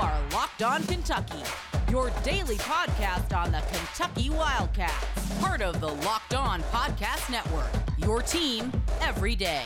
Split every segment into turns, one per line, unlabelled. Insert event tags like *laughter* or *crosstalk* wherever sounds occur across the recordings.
are Locked On Kentucky, your daily podcast on the Kentucky Wildcats, part of the Locked On Podcast Network. Your team every day.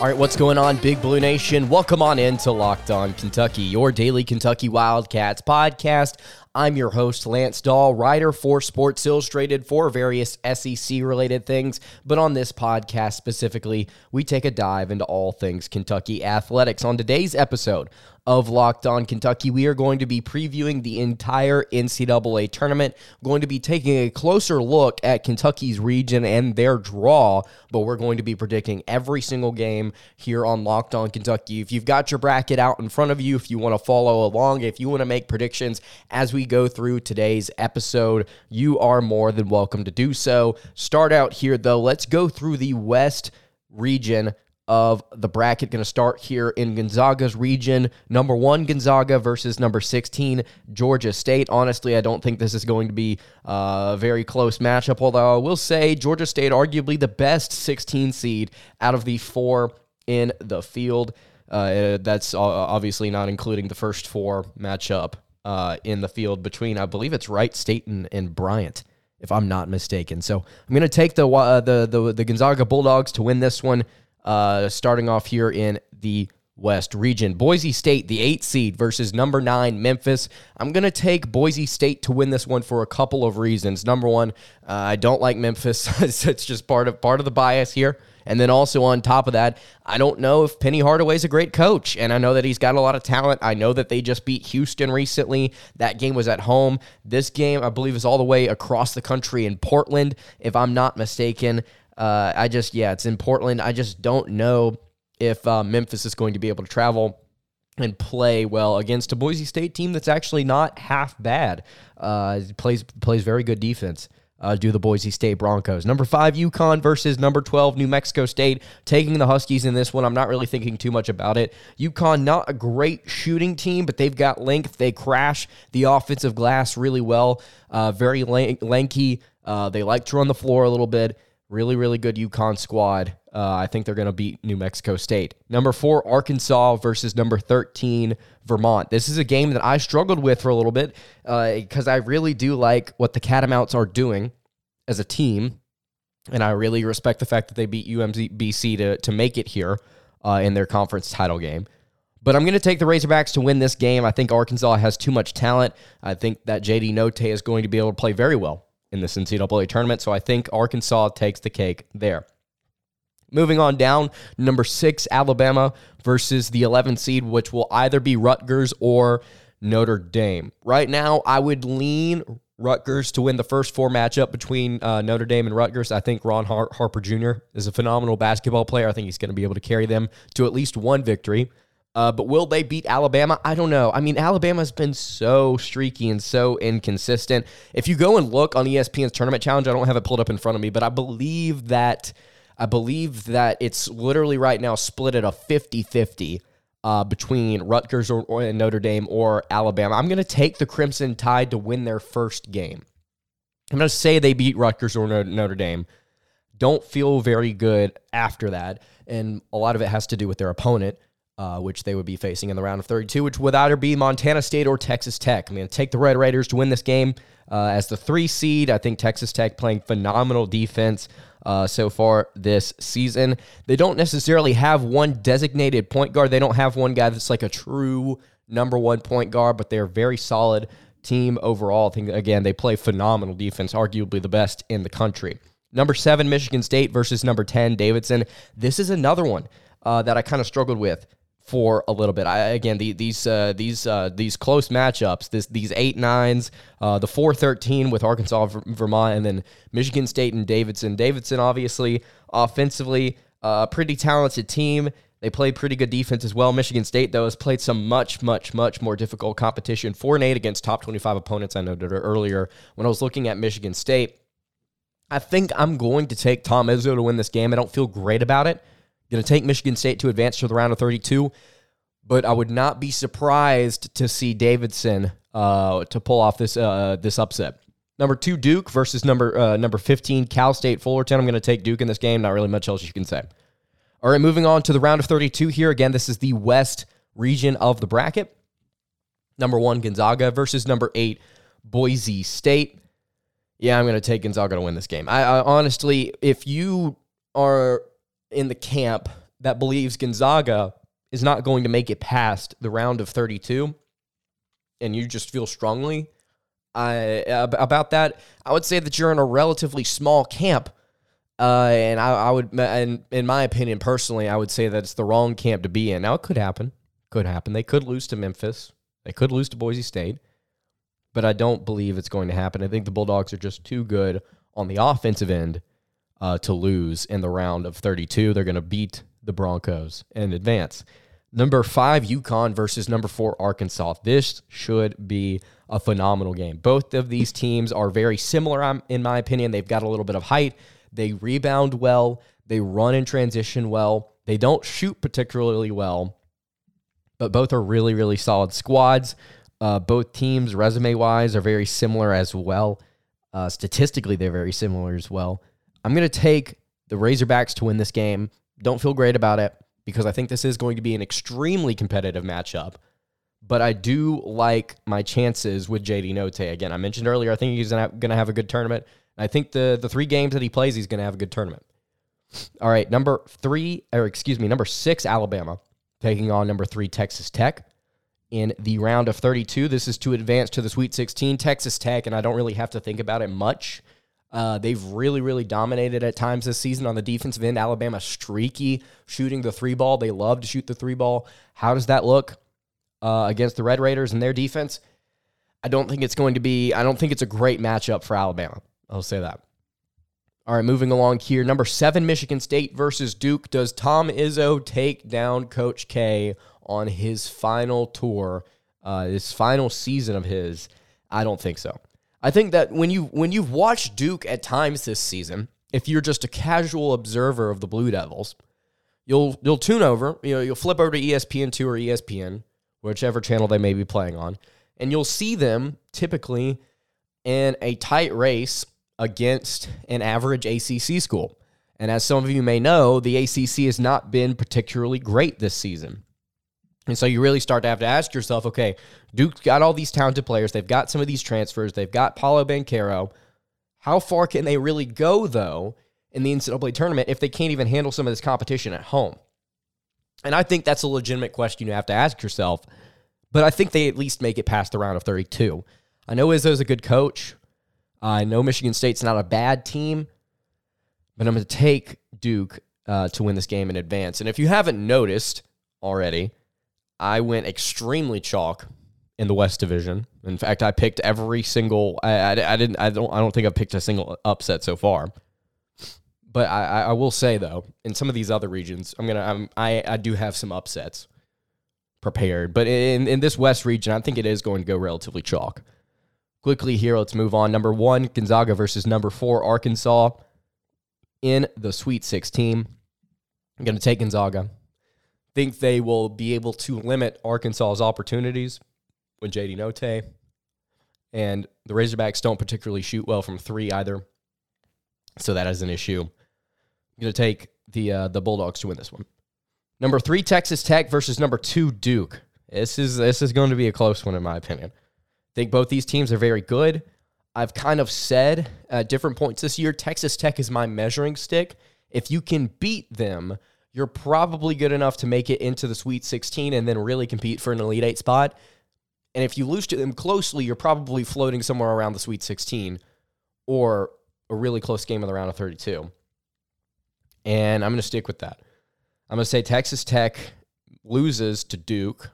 All right, what's going on, Big Blue Nation? Welcome on into Locked On Kentucky, your daily Kentucky Wildcats podcast. I'm your host, Lance Dahl, writer for Sports Illustrated for various SEC related things. But on this podcast specifically, we take a dive into all things Kentucky athletics. On today's episode of Locked On Kentucky. We are going to be previewing the entire NCAA tournament, going to be taking a closer look at Kentucky's region and their draw, but we're going to be predicting every single game here on Locked On Kentucky. If you've got your bracket out in front of you, if you want to follow along, if you want to make predictions as we go through today's episode, you are more than welcome to do so. Start out here, though. Let's go through the West region of the bracket. Going to start here in Gonzaga's region. Number one, Gonzaga versus number 16, Georgia State. Honestly, I don't think this is going to be a very close matchup, although I will say Georgia State, arguably the best 16 seed out of the four in the field. Uh, that's obviously not including the first four matchup uh, in the field between, I believe it's Wright State and, and Bryant if I'm not mistaken. So I'm going to take the, uh, the the the Gonzaga Bulldogs to win this one. Uh, starting off here in the West region. Boise State, the eight seed versus number nine Memphis. I'm going to take Boise State to win this one for a couple of reasons. Number one, uh, I don't like Memphis. *laughs* it's just part of part of the bias here. And then also on top of that, I don't know if Penny Hardaway's a great coach, and I know that he's got a lot of talent. I know that they just beat Houston recently. That game was at home. This game, I believe, is all the way across the country in Portland, if I'm not mistaken. Uh, I just, yeah, it's in Portland. I just don't know if uh, Memphis is going to be able to travel and play well against a Boise State team that's actually not half bad. Uh, plays plays very good defense. Uh, do the Boise State Broncos. Number five, UConn versus number 12, New Mexico State. Taking the Huskies in this one. I'm not really thinking too much about it. UConn, not a great shooting team, but they've got length. They crash the offensive glass really well. Uh, very lanky. Uh, they like to run the floor a little bit. Really, really good UConn squad. Uh, I think they're going to beat New Mexico State. Number four, Arkansas versus number 13, Vermont. This is a game that I struggled with for a little bit because uh, I really do like what the Catamounts are doing as a team. And I really respect the fact that they beat UMBC to, to make it here uh, in their conference title game. But I'm going to take the Razorbacks to win this game. I think Arkansas has too much talent. I think that JD Notae is going to be able to play very well in this NCAA tournament. So I think Arkansas takes the cake there. Moving on down, number six, Alabama versus the 11 seed, which will either be Rutgers or Notre Dame. Right now, I would lean Rutgers to win the first four matchup between uh, Notre Dame and Rutgers. I think Ron Har- Harper Jr. is a phenomenal basketball player. I think he's going to be able to carry them to at least one victory. Uh, but will they beat Alabama? I don't know. I mean, Alabama's been so streaky and so inconsistent. If you go and look on ESPN's tournament challenge, I don't have it pulled up in front of me, but I believe that I believe that it's literally right now split at a 50-50 uh, between Rutgers or, or Notre Dame or Alabama. I'm going to take the Crimson Tide to win their first game. I'm going to say they beat Rutgers or Notre Dame. Don't feel very good after that, and a lot of it has to do with their opponent uh, which they would be facing in the round of 32, which would either be Montana State or Texas Tech. I'm going to take the Red Raiders to win this game uh, as the three seed. I think Texas Tech playing phenomenal defense uh, so far this season. They don't necessarily have one designated point guard. They don't have one guy that's like a true number one point guard, but they're very solid team overall. I think again they play phenomenal defense, arguably the best in the country. Number seven, Michigan State versus number ten, Davidson. This is another one uh, that I kind of struggled with for a little bit. I again the, these uh, these uh, these close matchups, this these eight nines, uh, the four thirteen with Arkansas, Vermont, and then Michigan State and Davidson. Davidson obviously offensively a pretty talented team. They play pretty good defense as well. Michigan State though has played some much much much more difficult competition. Four and eight against top twenty five opponents. I noted earlier when I was looking at Michigan State. I think I'm going to take Tom Izzo to win this game. I don't feel great about it. Going to take Michigan State to advance to the round of 32, but I would not be surprised to see Davidson uh, to pull off this uh, this upset. Number two, Duke versus number uh, number 15, Cal State Fullerton. I'm going to take Duke in this game. Not really much else you can say. All right, moving on to the round of 32 here. Again, this is the West region of the bracket. Number one, Gonzaga versus number eight, Boise State. Yeah, I'm going to take Gonzaga to win this game. I, I honestly, if you are in the camp that believes Gonzaga is not going to make it past the round of 32, and you just feel strongly uh, about that, I would say that you're in a relatively small camp. Uh, and I, I would, and in my opinion, personally, I would say that it's the wrong camp to be in. Now, it could happen. Could happen. They could lose to Memphis. They could lose to Boise State. But I don't believe it's going to happen. I think the Bulldogs are just too good on the offensive end uh, to lose in the round of 32. They're going to beat the Broncos and advance. Number five, UConn versus number four, Arkansas. This should be a phenomenal game. Both of these teams are very similar, in my opinion. They've got a little bit of height. They rebound well. They run in transition well. They don't shoot particularly well, but both are really, really solid squads. Uh, both teams, resume wise, are very similar as well. Uh, statistically, they're very similar as well. I'm going to take the Razorbacks to win this game. Don't feel great about it because I think this is going to be an extremely competitive matchup. But I do like my chances with JD Notae. Again, I mentioned earlier, I think he's going to have a good tournament. I think the, the three games that he plays, he's going to have a good tournament. All right, number three, or excuse me, number six, Alabama, taking on number three, Texas Tech in the round of 32. This is to advance to the Sweet 16. Texas Tech, and I don't really have to think about it much. Uh, they've really, really dominated at times this season on the defensive end. Alabama streaky shooting the three ball. They love to shoot the three ball. How does that look uh, against the Red Raiders and their defense? I don't think it's going to be, I don't think it's a great matchup for Alabama. I'll say that. All right, moving along here. Number seven, Michigan State versus Duke. Does Tom Izzo take down Coach K on his final tour, uh, his final season of his? I don't think so. I think that when you when you've watched Duke at times this season, if you're just a casual observer of the Blue Devils, you'll you'll tune over, you know, you'll flip over to ESPN2 or ESPN, whichever channel they may be playing on, and you'll see them typically in a tight race against an average ACC school. And as some of you may know, the ACC has not been particularly great this season. And so you really start to have to ask yourself, okay, Duke's got all these talented players. They've got some of these transfers. They've got Paolo Banchero. How far can they really go, though, in the NCAA tournament if they can't even handle some of this competition at home? And I think that's a legitimate question you have to ask yourself. But I think they at least make it past the round of 32. I know Izzo's a good coach. I know Michigan State's not a bad team. But I'm going to take Duke uh, to win this game in advance. And if you haven't noticed already, I went extremely chalk in the West Division. In fact, I picked every single. I, I, I, didn't. I don't. I don't think I've picked a single upset so far. But I, I will say though, in some of these other regions, I'm gonna. I'm, I I do have some upsets prepared. But in in this West region, I think it is going to go relatively chalk. Quickly here, let's move on. Number one, Gonzaga versus number four, Arkansas, in the Sweet 16. I'm going to take Gonzaga think they will be able to limit Arkansas's opportunities with JD Notae. And the Razorbacks don't particularly shoot well from three either. So that is an issue. I'm going to take the uh, the Bulldogs to win this one. Number three, Texas Tech versus number two, Duke. This is this is going to be a close one in my opinion. I think both these teams are very good. I've kind of said at different points this year, Texas Tech is my measuring stick. If you can beat them, you're probably good enough to make it into the Sweet 16 and then really compete for an Elite Eight spot. And if you lose to them closely, you're probably floating somewhere around the Sweet 16 or a really close game in the round of 32. And I'm going to stick with that. I'm going to say Texas Tech loses to Duke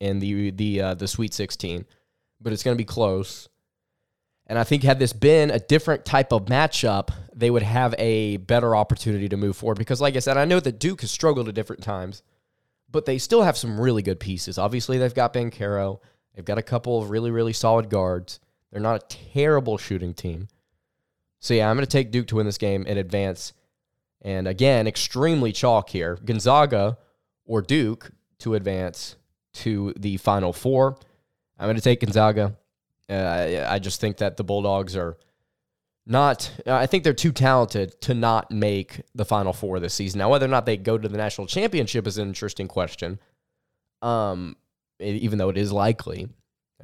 in the the uh, the Sweet 16, but it's going to be close. And I think had this been a different type of matchup, they would have a better opportunity to move forward. Because, like I said, I know that Duke has struggled at different times, but they still have some really good pieces. Obviously, they've got Banchero. They've got a couple of really, really solid guards. They're not a terrible shooting team. So, yeah, I'm going to take Duke to win this game in advance. And again, extremely chalk here. Gonzaga or Duke to advance to the Final Four. I'm going to take Gonzaga. Uh, I, just think that the Bulldogs are not. I think they're too talented to not make the Final Four this season. Now, whether or not they go to the national championship is an interesting question. Um, even though it is likely.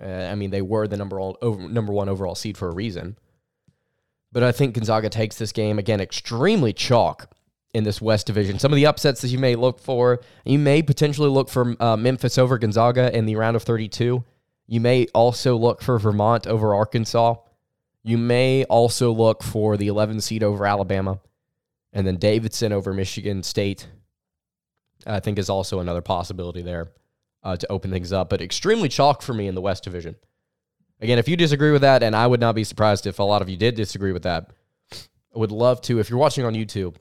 Uh, I mean, they were the number all, over, number one overall seed for a reason. But I think Gonzaga takes this game again extremely chalk in this West Division. Some of the upsets that you may look for, you may potentially look for uh, Memphis over Gonzaga in the round of 32. You may also look for Vermont over Arkansas. You may also look for the 11 seed over Alabama. And then Davidson over Michigan State, I think, is also another possibility there uh, to open things up. But extremely chalk for me in the West Division. Again, if you disagree with that, and I would not be surprised if a lot of you did disagree with that, I would love to. If you're watching on YouTube,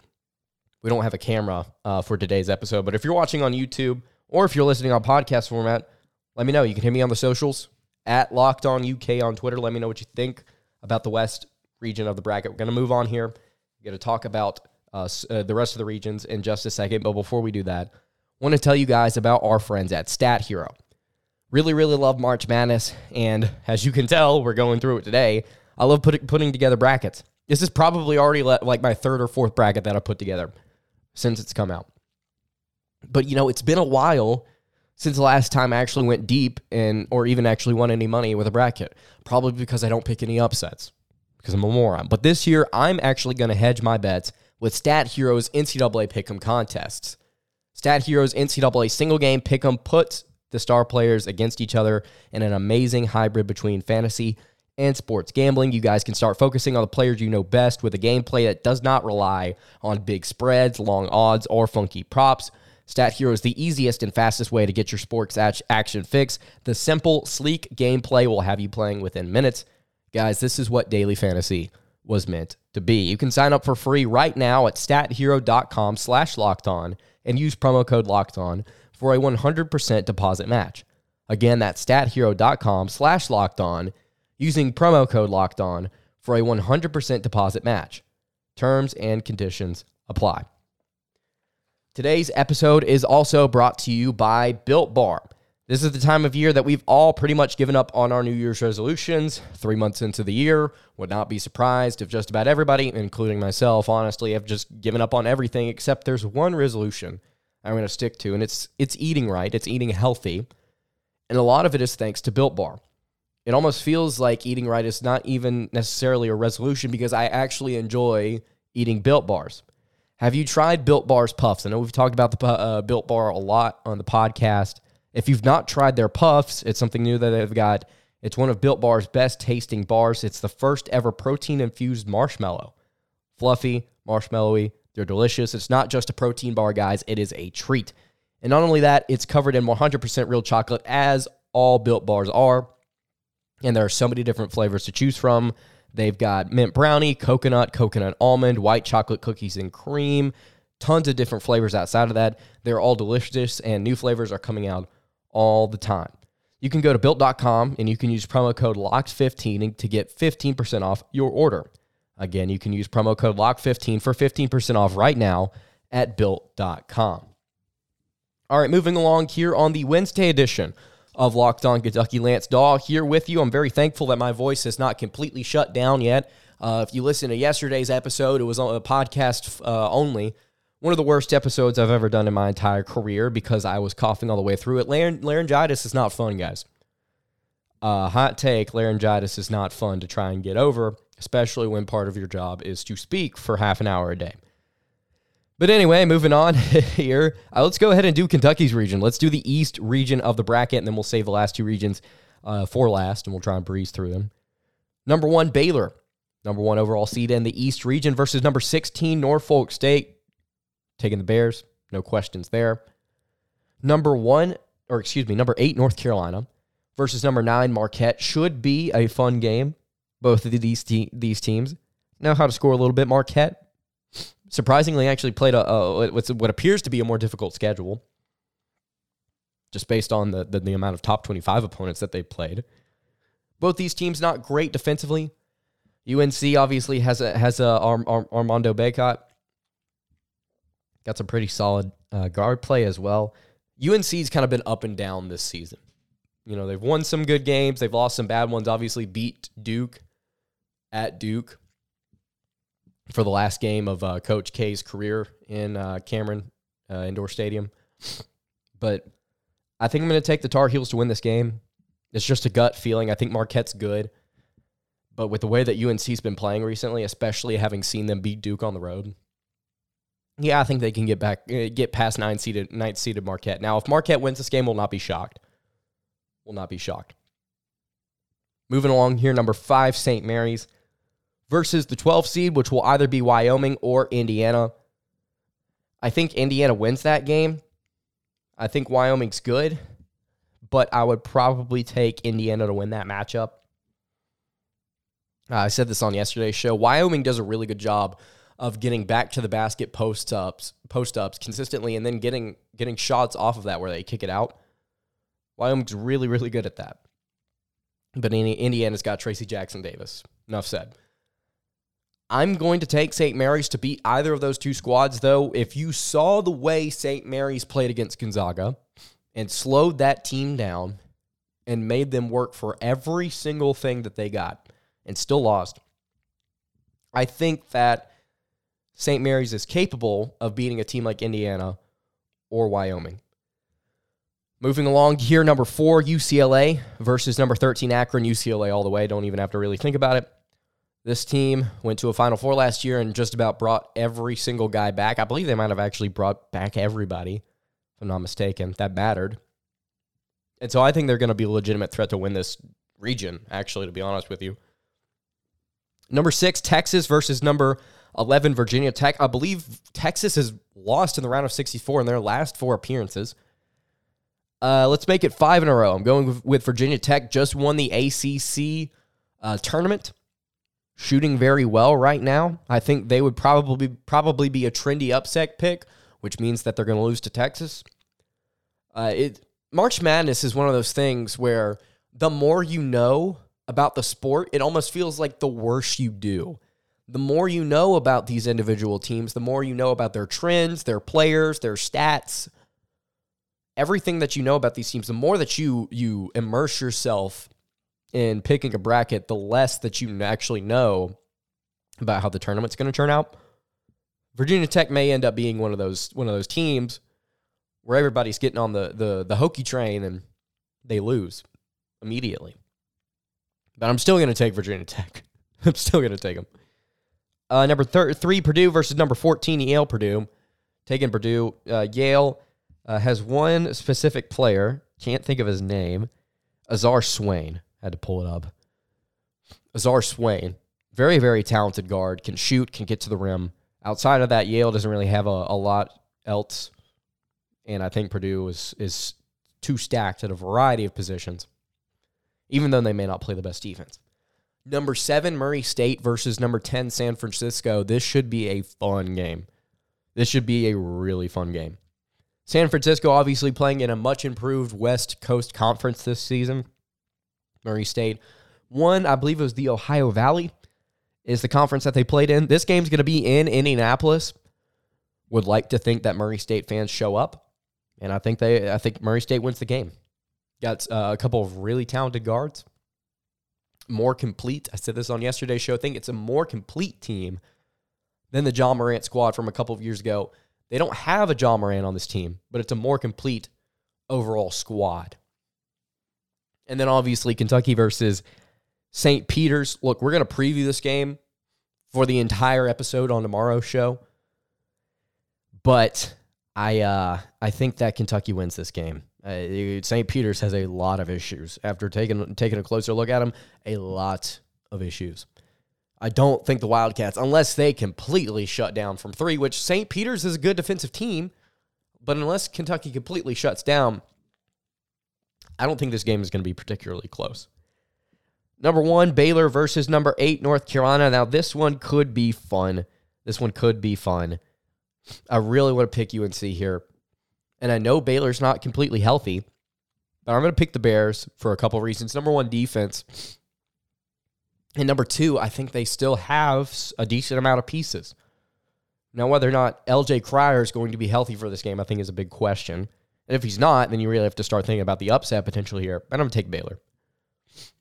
we don't have a camera uh, for today's episode, but if you're watching on YouTube or if you're listening on podcast format, let me know. You can hit me on the socials at Locked On UK on Twitter. Let me know what you think about the West region of the bracket. We're going to move on here. We're going to talk about uh, uh, the rest of the regions in just a second. But before we do that, I want to tell you guys about our friends at Stat Hero. Really, really love March Madness. And as you can tell, we're going through it today. I love put, putting together brackets. This is probably already like my third or fourth bracket that I put together since it's come out. But you know, it's been a while since the last time I actually went deep and or even actually won any money with a bracket. Probably because I don't pick any upsets because I'm a moron. But this year, I'm actually going to hedge my bets with Stat Heroes NCAA Pick'em contests. Stat Heroes NCAA single game Pick'em puts the star players against each other in an amazing hybrid between fantasy and sports gambling. You guys can start focusing on the players you know best with a gameplay that does not rely on big spreads, long odds, or funky props. Stat Hero is the easiest and fastest way to get your sports action fix. The simple, sleek gameplay will have you playing within minutes. Guys, this is what daily fantasy was meant to be. You can sign up for free right now at stathero.com slash locked on and use promo code locked on for a 100% deposit match. Again, that's stathero.com slash locked on using promo code locked on for a 100% deposit match. Terms and conditions apply. Today's episode is also brought to you by Built Bar. This is the time of year that we've all pretty much given up on our New Year's resolutions. Three months into the year, would not be surprised if just about everybody, including myself, honestly, have just given up on everything except there's one resolution I'm going to stick to, and it's it's eating right, it's eating healthy, and a lot of it is thanks to Built Bar. It almost feels like eating right is not even necessarily a resolution because I actually enjoy eating Built Bars. Have you tried Built Bar's puffs? I know we've talked about the uh, Built Bar a lot on the podcast. If you've not tried their puffs, it's something new that they've got. It's one of Built Bar's best tasting bars. It's the first ever protein infused marshmallow. Fluffy, marshmallowy, they're delicious. It's not just a protein bar, guys, it is a treat. And not only that, it's covered in 100% real chocolate, as all built bars are. And there are so many different flavors to choose from. They've got mint brownie, coconut, coconut almond, white chocolate cookies and cream, tons of different flavors outside of that. They're all delicious, and new flavors are coming out all the time. You can go to built.com and you can use promo code LOCKED15 to get 15% off your order. Again, you can use promo code LOCK15 for 15% off right now at built.com. All right, moving along here on the Wednesday edition of Locked On Kentucky. Lance Dawe here with you. I'm very thankful that my voice has not completely shut down yet. Uh, if you listen to yesterday's episode, it was on a podcast uh, only. One of the worst episodes I've ever done in my entire career because I was coughing all the way through it. Laryn- laryngitis is not fun, guys. Uh, hot take laryngitis is not fun to try and get over especially when part of your job is to speak for half an hour a day. But anyway, moving on *laughs* here, uh, let's go ahead and do Kentucky's region. Let's do the East region of the bracket, and then we'll save the last two regions uh, for last, and we'll try and breeze through them. Number one, Baylor, number one overall seed in the East region versus number 16, Norfolk State. Taking the Bears, no questions there. Number one, or excuse me, number eight, North Carolina versus number nine, Marquette. Should be a fun game both of these te- these teams know how to score a little bit. Marquette surprisingly actually played a, a what appears to be a more difficult schedule, just based on the, the, the amount of top twenty five opponents that they played. Both these teams not great defensively. UNC obviously has a has a Arm, Armando Bacot. Got some pretty solid uh, guard play as well. UNC's kind of been up and down this season. You know, they've won some good games, they've lost some bad ones. Obviously, beat Duke at Duke for the last game of uh, Coach K's career in uh, Cameron uh, Indoor Stadium. But I think I'm going to take the Tar Heels to win this game. It's just a gut feeling. I think Marquette's good. But with the way that UNC's been playing recently, especially having seen them beat Duke on the road, yeah, I think they can get back, uh, get past nine seeded, ninth seeded Marquette. Now, if Marquette wins this game, we'll not be shocked. We'll not be shocked. Moving along here, number five, St. Mary's versus the 12 seed, which will either be Wyoming or Indiana. I think Indiana wins that game. I think Wyoming's good, but I would probably take Indiana to win that matchup. Uh, I said this on yesterday's show. Wyoming does a really good job of getting back to the basket post ups, post ups consistently, and then getting getting shots off of that where they kick it out. Wyoming's really really good at that. But Indiana's got Trayce Jackson Davis. Enough said. I'm going to take St. Mary's to beat either of those two squads, though. If you saw the way St. Mary's played against Gonzaga and slowed that team down and made them work for every single thing that they got and still lost, I think that St. Mary's is capable of beating a team like Indiana or Wyoming. Moving along here, number four, UCLA versus number 13, Akron. UCLA all the way. Don't even have to really think about it. This team went to a Final Four last year and just about brought every single guy back. I believe they might have actually brought back everybody, if I'm not mistaken. That mattered. And so I think they're going to be a legitimate threat to win this region, actually, to be honest with you. Number six, Texas versus number 11, Virginia Tech. I believe Texas has lost in the round of 64 in their last four appearances. Uh, let's make it five in a row. I'm going with Virginia Tech. Just won the ACC uh, tournament shooting very well right now. I think they would probably probably be a trendy upset pick, which means that they're going to lose to Texas. Uh, it March Madness is one of those things where the more you know about the sport, it almost feels like the worse you do. The more you know about these individual teams, the more you know about their trends, their players, their stats, everything that you know about these teams, the more that you you immerse yourself in picking a bracket, the less that you actually know about how the tournament's going to turn out. Virginia Tech may end up being one of those one of those teams where everybody's getting on the the the hokey train and they lose immediately. But I'm still going to take Virginia Tech. *laughs* I'm still going to take them. Uh, number thir- three, Purdue versus number 14, Yale Purdue. Taking Purdue. Uh, Yale uh, has one specific player. Can't think of his name. Azar Swain. Had to pull it up. Azar Swain, very, very talented guard, can shoot, can get to the rim. Outside of that, Yale doesn't really have a, a lot else. And I think Purdue is, is too stacked at a variety of positions, even though they may not play the best defense. Number seven, Murray State versus number 10, San Francisco. This should be a fun game. This should be a really fun game. San Francisco obviously playing in a much improved West Coast Conference this season. Murray State. One, I believe it was the Ohio Valley, is the conference that they played in. This game's going to be in Indianapolis. Would like to think that Murray State fans show up, and I think they, I think Murray State wins the game. Got uh, a couple of really talented guards, more complete. I said this on yesterday's show. I think it's a more complete team than the John Morant squad from a couple of years ago. They don't have a John Morant on this team, but it's a more complete overall squad. And then obviously Kentucky versus St. Peter's. Look, we're going to preview this game for the entire episode on tomorrow's show. But I uh, I think that Kentucky wins this game. Uh, St. Peter's has a lot of issues. After taking taking a closer look at them, a lot of issues. I don't think the Wildcats, unless they completely shut down from three, which St. Peter's is a good defensive team, but unless Kentucky completely shuts down, I don't think this game is going to be particularly close. Number one, Baylor versus number eight, North Carolina. Now, this one could be fun. This one could be fun. I really want to pick UNC here. And I know Baylor's not completely healthy, but I'm going to pick the Bears for a couple reasons. Number one, defense. And number two, I think they still have a decent amount of pieces. Now, whether or not LJ Cryer is going to be healthy for this game, I think is a big question. And if he's not, then you really have to start thinking about the upset potential here. And I'm going to take Baylor.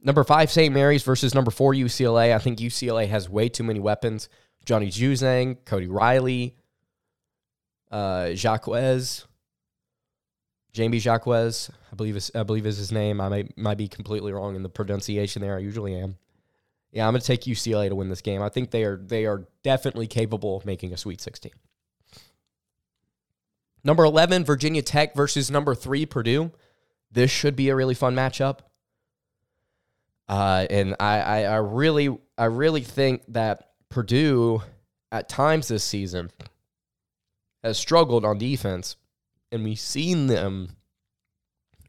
Number five, St. Mary's versus number four, UCLA. I think UCLA has way too many weapons. Johnny Juzang, Cody Riley, uh, Jacques Jamie Jacques, I believe is I believe is his name. I might might be completely wrong in the pronunciation there. I usually am. Yeah, I'm going to take UCLA to win this game. I think they are they are definitely capable of making a Sweet 16. Number 11, Virginia Tech versus number 3, Purdue. This should be a really fun matchup. Uh, and I, I, I really I really think that Purdue at times this season has struggled on defense, and we've seen them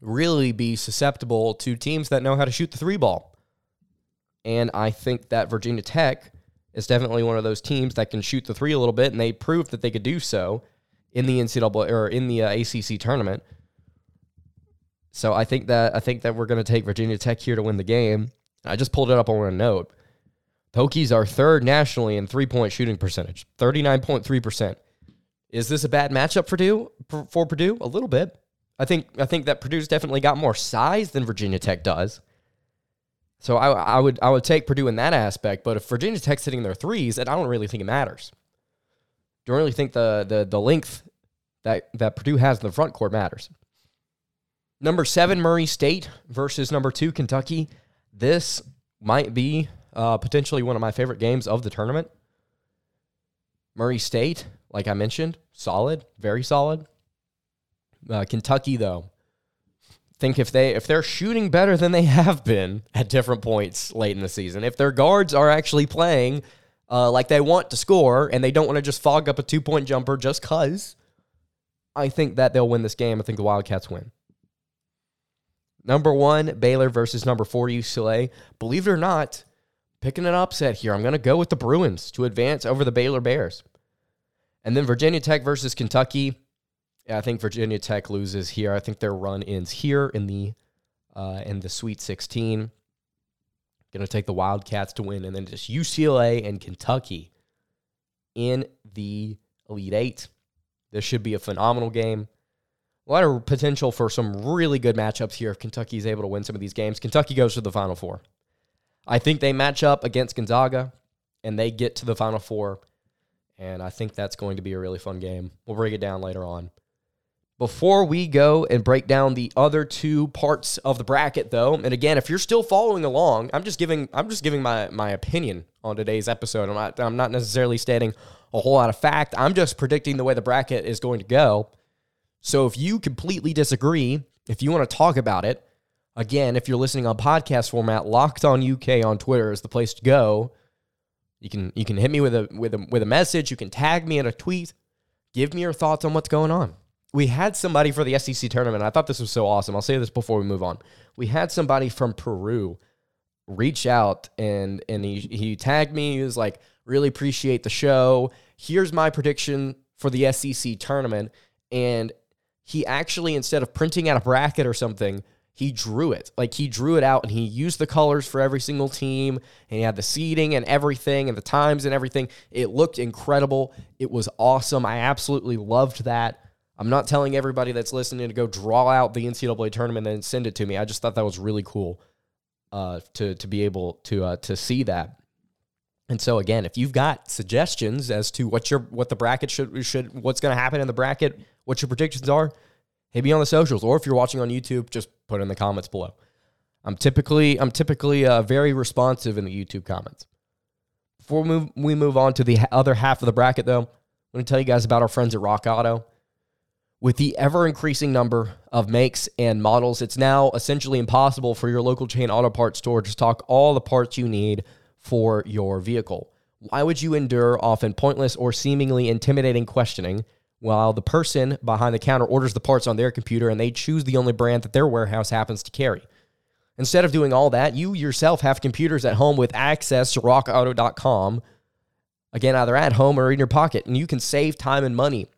really be susceptible to teams that know how to shoot the three ball. And I think that Virginia Tech is definitely one of those teams that can shoot the three a little bit, and they proved that they could do so in the NCAA or in the uh, ACC tournament. So I think that I think that we're going to take Virginia Tech here to win the game. I just pulled it up on a note. Hokies are third nationally in three point shooting percentage, thirty nine point three percent. Is this a bad matchup for Purdue? For Purdue, a little bit. I think I think that Purdue's definitely got more size than Virginia Tech does. So I, I would I would take Purdue in that aspect, but if Virginia Tech's hitting their threes, and I don't really think it matters. Don't really think the the the length that that Purdue has in the front court matters. Number seven, Murray State versus number two, Kentucky. This might be uh, potentially one of my favorite games of the tournament. Murray State, like I mentioned, solid, very solid. Uh, Kentucky, though, think if they if they're shooting better than they *laughs* have been at different points late in the season, if their guards are actually playing uh, like they want to score and they don't want to just fog up a two point jumper just cause, I think that they'll win this game. I think the Wildcats win. Number one, Baylor versus number four, UCLA. Believe it or not, picking an upset here. I'm going to go with the Bruins to advance over the Baylor Bears. And then Virginia Tech versus Kentucky. Yeah, I think Virginia Tech loses here. I think their run ends here in the uh, in the Sweet 16. Going to take the Wildcats to win, and then just UCLA and Kentucky in the Elite Eight. This should be a phenomenal game. A lot of potential for some really good matchups here if Kentucky is able to win some of these games. Kentucky goes to the Final Four. I think they match up against Gonzaga and they get to the Final Four. And I think that's going to be a really fun game. We'll break it down later on. Before we go and break down the other two parts of the bracket, though, and again, if you're still following along, I'm just giving I'm just giving my my opinion on today's episode. I'm not I'm not necessarily stating a whole lot of fact. I'm just predicting the way the bracket is going to go. So if you completely disagree, if you want to talk about it, again, if you're listening on podcast format, Locked On UK on Twitter is the place to go. You can you can hit me with a with a with a message. You can tag me in a tweet. Give me your thoughts on what's going on. We had somebody for the SEC tournament. I thought this was so awesome. I'll say this before we move on. We had somebody from Peru reach out and and he he tagged me. He was like, "Really appreciate the show. Here's my prediction for the SEC tournament." And he actually instead of printing out a bracket or something, he drew it. Like he drew it out and he used the colors for every single team and he had the seating and everything and the times and everything. It looked incredible. It was awesome. I absolutely loved that. I'm not telling everybody that's listening to go draw out the NCAA tournament and send it to me. I just thought that was really cool uh, to to be able to uh, to see that. And so again, if you've got suggestions as to what your what the bracket should should what's going to happen in the bracket, what your predictions are, hit me on the socials, or if you're watching on YouTube, just put in the comments below. I'm typically I'm typically uh, very responsive in the YouTube comments. Before we move, we move on to the other half of the bracket, though, I'm going to tell you guys about our friends at Rock Auto. With the ever increasing number of makes and models, it's now essentially impossible for your local chain auto parts store to stock all the parts you need for your vehicle. Why would you endure often pointless or seemingly intimidating questioning while the person behind the counter orders the parts on their computer and they choose the only brand that their warehouse happens to carry? Instead of doing all that, you yourself have computers at home with access to rockauto.com. Again, either at home or in your pocket, and you can save time and money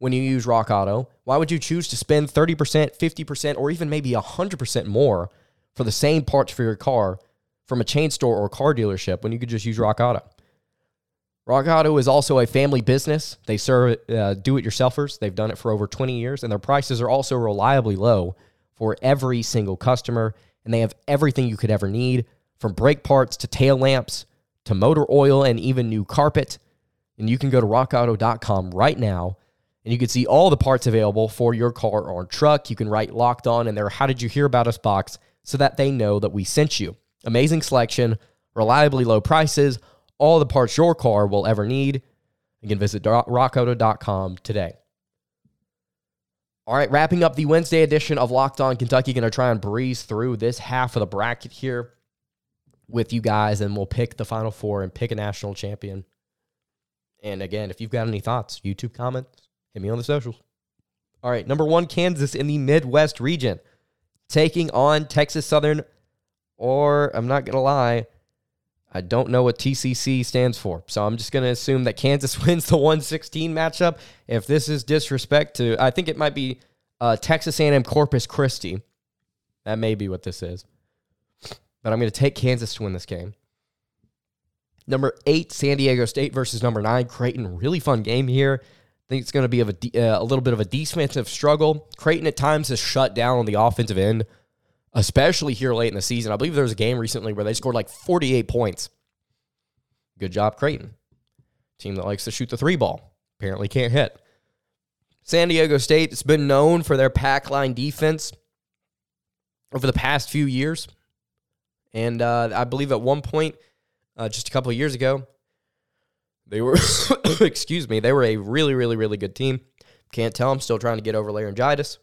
when you use Rock Auto. Why would you choose to spend 30%, 50%, or even maybe 100% more for the same parts for your car from a chain store or car dealership when you could just use Rock Auto. Rock Auto is also a family business. They serve uh, do it yourselfers. They've done it for over 20 years, and their prices are also reliably low for every single customer. And they have everything you could ever need from brake parts to tail lamps to motor oil and even new carpet. And you can go to rockauto.com right now and you can see all the parts available for your car or truck. You can write locked on in their How Did You Hear About Us box so that they know that we sent you. Amazing selection, reliably low prices, all the parts your car will ever need. Can visit rockauto.com today. All right, wrapping up the Wednesday edition of Locked On Kentucky. Going to try and breeze through this half of the bracket here with you guys, and we'll pick the final four and pick a national champion. And again, if you've got any thoughts, YouTube comments, hit me on the socials. All right, number one, Kansas in the Midwest region, taking on Texas Southern, or I'm not going to lie, I don't know what TCC stands for. So I'm just going to assume that Kansas *laughs* wins the 116 matchup. If this is disrespect to, I think it might be uh, Texas A&M Corpus Christi. That may be what this is. But I'm going to take Kansas to win this game. Number eight, San Diego State versus number nine, Creighton. Really fun game here. I think it's going to be of a, uh, a little bit of a defensive struggle. Creighton at times has shut down on the offensive end especially here late in the season. I believe there was a game recently where they scored like 48 points. Good job, Creighton. Team that likes to shoot the three ball. Apparently can't hit. San Diego State has been known for their pack line defense over the past few years. And uh, I believe at one point, uh, just a couple of years ago, they were, *coughs* excuse me, they were a really, really, really good team. Can't tell. I'm still trying to get over laryngitis.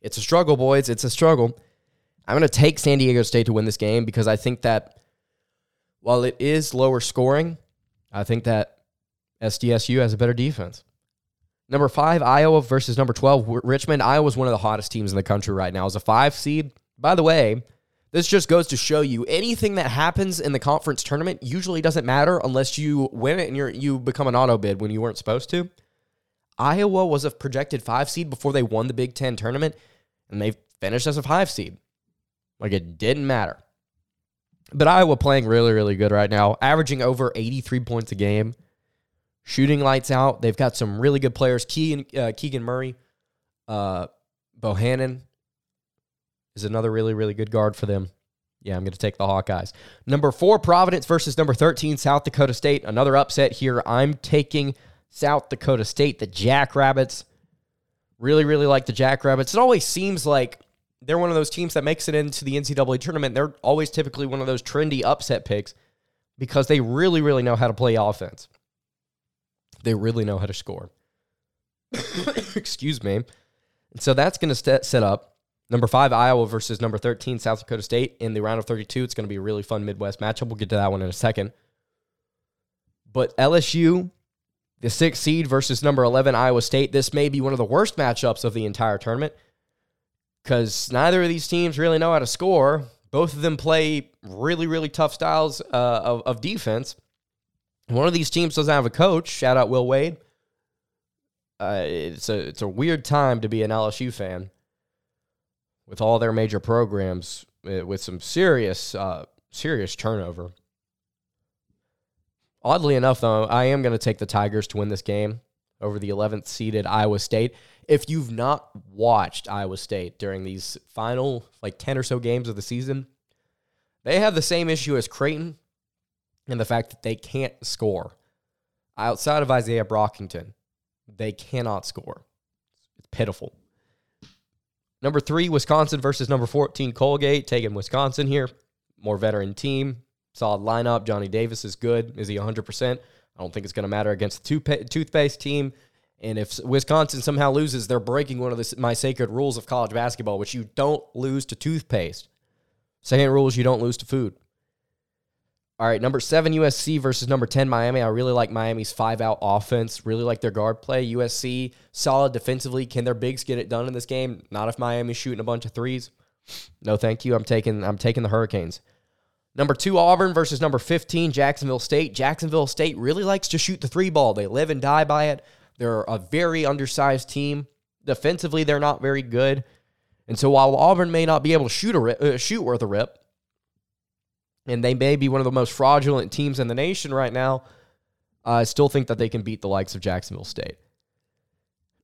It's a struggle, boys. It's a struggle. I'm going to take San Diego State to win this game because I think that while it is lower scoring, I think that SDSU has a better defense. Number five, Iowa versus number 12, Richmond. Iowa is one of the hottest teams in the country right now as a five seed. By the way, this just goes to show you anything that happens in the conference tournament usually doesn't matter unless you win it and you you become an auto bid when you weren't supposed to. Iowa was a projected five seed before they won the Big Ten tournament, and they finished as a five seed. Like it didn't matter. But Iowa playing really, really good right now, averaging over 83 points a game, shooting lights out. They've got some really good players. Keegan, uh, Keegan Murray, uh, Bohannon is another really, really good guard for them. Yeah, I'm going to take the Hawkeyes. Number four, Providence versus number 13, South Dakota State. Another upset here. I'm taking South Dakota State, the Jackrabbits. Really, really like the Jackrabbits. It always seems like they're one of those teams that makes it into the NCAA tournament. They're always typically one of those trendy upset picks because they really, really know how to play offense. They really know how to score. *coughs* Excuse me. So that's going to set up number five, Iowa versus number 13, South Dakota State in the round of 32. It's going to be a really fun Midwest matchup. We'll get to that one in a second. But LSU, the sixth seed versus number 11, Iowa State. This may be one of the worst matchups of the entire tournament because neither of these teams really know how to score. Both of them play really, really tough styles uh, of, of defense. One of these teams doesn't have a coach. Shout out Will Wade. Uh, it's a it's a weird time to be an LSU fan with all their major programs uh, with some serious uh, serious turnover. Oddly enough, though, I am going to take the Tigers to win this game over the 11th seeded Iowa State if you've not watched Iowa State during these final like 10 or so games of the season, they have the same issue as Creighton and the fact that they can't score. Outside of Isaiah Brockington, they cannot score. It's pitiful. Number three, Wisconsin versus number 14, Colgate. Taking Wisconsin here. More veteran team. Solid lineup. Johnny Davis is good. Is he 100%? I don't think it's going to matter against the toothpaste team. And if Wisconsin somehow loses, they're breaking one of the, my sacred rules of college basketball, which you don't lose to toothpaste. Second rule is you don't lose to food. All right, number seven, USC versus number 10, Miami. I really like Miami's five out offense. Really like their guard play. USC, solid defensively. Can their bigs get it done in this game? Not if Miami's shooting a bunch of threes. No, thank you. I'm taking I'm taking the Hurricanes. Number two, Auburn versus number 15, Jacksonville State. Jacksonville State really likes to shoot the three ball. They live and die by it. They're a very undersized team. Defensively, they're not very good. And so while Auburn may not be able to shoot a rip, uh, shoot worth a rip, and they may be one of the most fraudulent teams in the nation right now, I still think that they can beat the likes of Jacksonville State.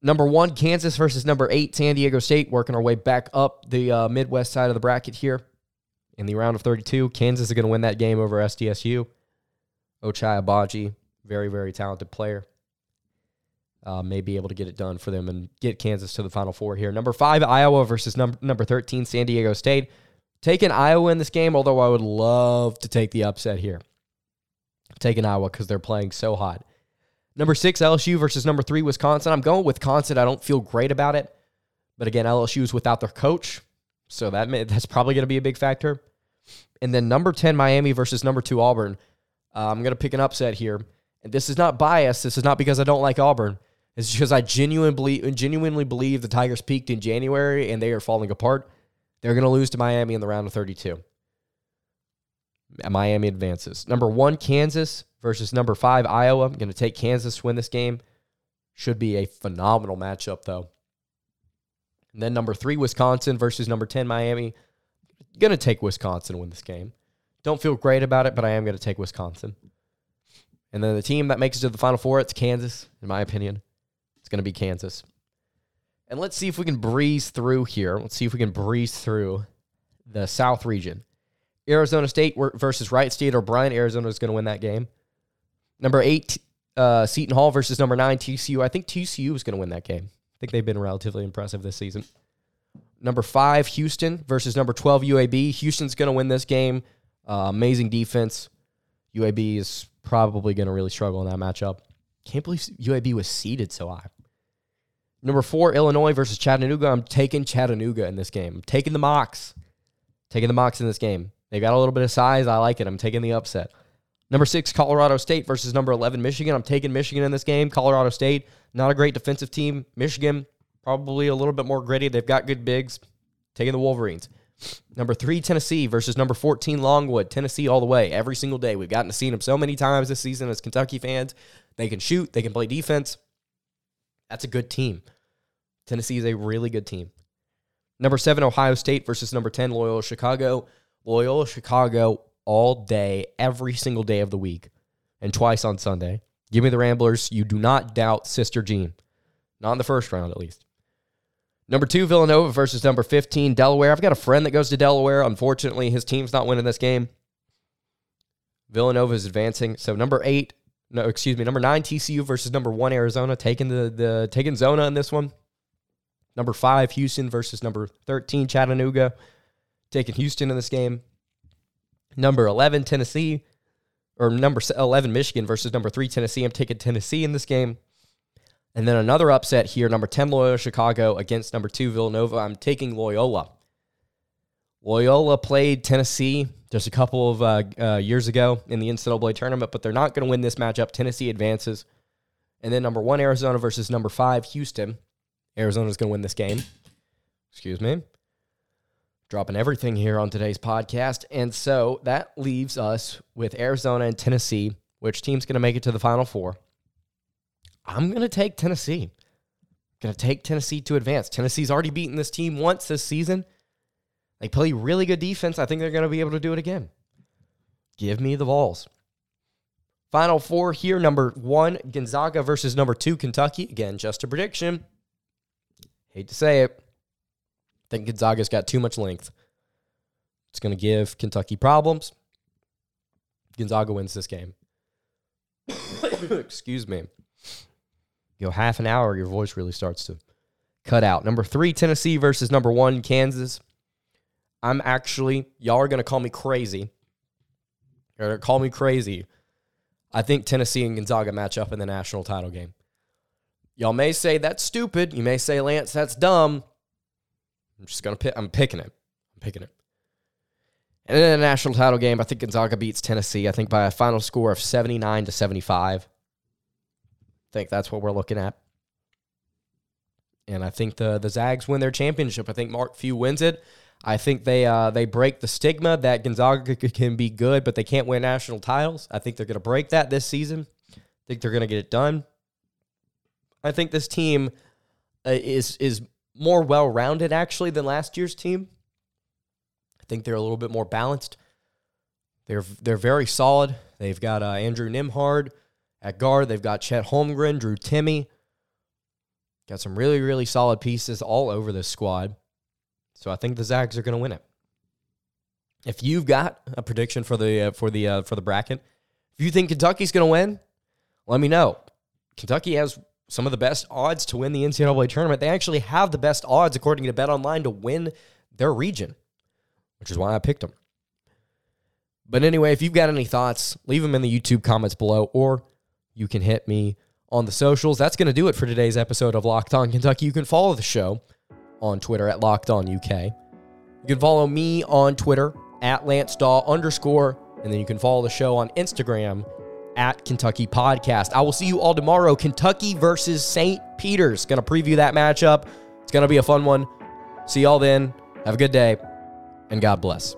Number one, Kansas versus number eight, San Diego State, working our way back up the uh, Midwest side of the bracket here in the round of 32. Kansas is going to win that game over SDSU. Ochai Abaji, very, very talented player. uh, may be able to get it done for them and get Kansas to the Final Four here. Number five, Iowa versus number number thirteen, San Diego State. Taking Iowa in this game, although I would love to take the upset here. Taking Iowa because they're playing so hot. Number six, LSU versus number three, Wisconsin. I'm going with Wisconsin. I don't feel great about it, but again, LSU is without their coach, so that may, that's probably going to be a big factor. And then number ten, Miami versus number two, Auburn. Uh, I'm going to pick an upset here, and this is not biased. This is not because I don't like Auburn. It's because I genuinely genuinely believe the Tigers peaked in January and they are falling apart. They're going to lose to Miami in the round of 32. Miami advances. Number one, Kansas versus number five, Iowa. I'm going to take Kansas to win this game. Should be a phenomenal matchup, though. And then number three, Wisconsin versus number 10, Miami. Going to take Wisconsin to win this game. Don't feel great about it, but I am going to take Wisconsin. And then the team that makes it to the Final Four, it's Kansas, in my opinion. It's going to be Kansas. And let's see if we can breeze through here. Let's see if we can breeze through the South region. Arizona State versus Wright State Or Bryant. Arizona is going to win that game. Number eight, uh, Seton Hall versus number nine, TCU. I think TCU is going to win that game. I think they've been relatively impressive this season. Number five, Houston versus number 12, UAB. Houston's going to win this game. Uh, amazing defense. UAB is probably going to really struggle in that matchup. Can't believe UAB was seeded so high. Number four, Illinois versus Chattanooga. I'm taking Chattanooga in this game. I'm taking the Mocs. Taking the Mocs in this game. They got a little bit of size. I like it. I'm taking the upset. Number six, Colorado State versus number 11, Michigan. I'm taking Michigan in this game. Colorado State, not a great defensive team. Michigan, probably a little bit more gritty. They've got good bigs. Taking the Wolverines. Number three, Tennessee versus number 14, Longwood. Tennessee all the way, every single day. We've gotten to see them so many times this season as Kentucky fans. They can shoot, they can play defense. That's a good team. Tennessee is a really good team. Number seven, Ohio State versus number 10, Loyola Chicago. Loyola Chicago all day, every single day of the week, and twice on Sunday. Give me the Ramblers. You do not doubt Sister Jean. Not in the first round, at least. Number two, Villanova versus number 15, Delaware. I've got a friend that goes to Delaware. Unfortunately, his team's not winning this game. Villanova is advancing. So number eight, no, excuse me, number nine, TCU versus number one, Arizona, taking the, the taking Zona in this one. Number five, Houston versus number 13, Chattanooga, taking Houston in this game. Number 11, Tennessee, or number 11, Michigan versus number three, Tennessee. I'm taking Tennessee in this game. And then another upset here, number 10, Loyola Chicago against number two, Villanova. I'm taking Loyola. Loyola played Tennessee just a couple of uh, uh, years ago in the NCAA tournament, but they're not going to win this matchup. Tennessee advances. And then number one, Arizona versus number five, Houston. Arizona's going to win this game. Excuse me. Dropping everything here on today's podcast. And so that leaves us with Arizona and Tennessee. Which team's going to make it to the Final Four? I'm going to take Tennessee. Going to take Tennessee to advance. Tennessee's already beaten this team once this season. They play really good defense. I think they're going to be able to do it again. Give me the Vols. Final four here number one, Gonzaga versus number two, Kentucky. Again, just a prediction. Hate to say it. I think Gonzaga's got too much length. It's going to give Kentucky problems. Gonzaga wins this game. *coughs* Excuse me. Go half an hour, your voice really starts to cut out. Number three, Tennessee versus number one, Kansas. I'm actually, y'all are going to call me crazy. You're going to call me crazy. I think Tennessee and Gonzaga match up in the national title game. Y'all may say that's stupid. You may say, Lance, that's dumb. I'm just going to pick, I'm picking it. I'm picking it. And in a national title game, I think Gonzaga beats Tennessee, I think by a final score of 79 to 75. I think that's what we're looking at. And I think the the Zags win their championship. I think Mark Few wins it. I think they uh, they break the stigma that Gonzaga can be good, but they can't win national titles. I think they're going to break that this season. I think they're going to get it done. I think this team uh, is is more well rounded actually than last year's team. I think they're a little bit more balanced. They're they're very solid. They've got uh, Andrew Nembhard at guard. They've got Chet Holmgren, Drew Timme. Got some really really solid pieces all over this squad. So I think the Zags are going to win it. If you've got a prediction for the uh, for the uh, for the bracket, if you think Kentucky's going to win, let me know. Kentucky has some of the best odds to win the NCAA tournament. They actually have the best odds, according to Bet Online, to win their region, which is why I picked them. But anyway, if you've got any thoughts, leave them in the YouTube comments below, or you can hit me on the socials. That's going to do it for today's episode of Locked On Kentucky. You can follow the show on Twitter at Locked On UK. You can follow me on Twitter at Lance Daw underscore, and then you can follow the show on Instagram at Kentucky Podcast. I will see you all tomorrow. Kentucky versus St. Peter's. Going to preview that matchup. It's going to be a fun one. See y'all then. Have a good day, and God bless.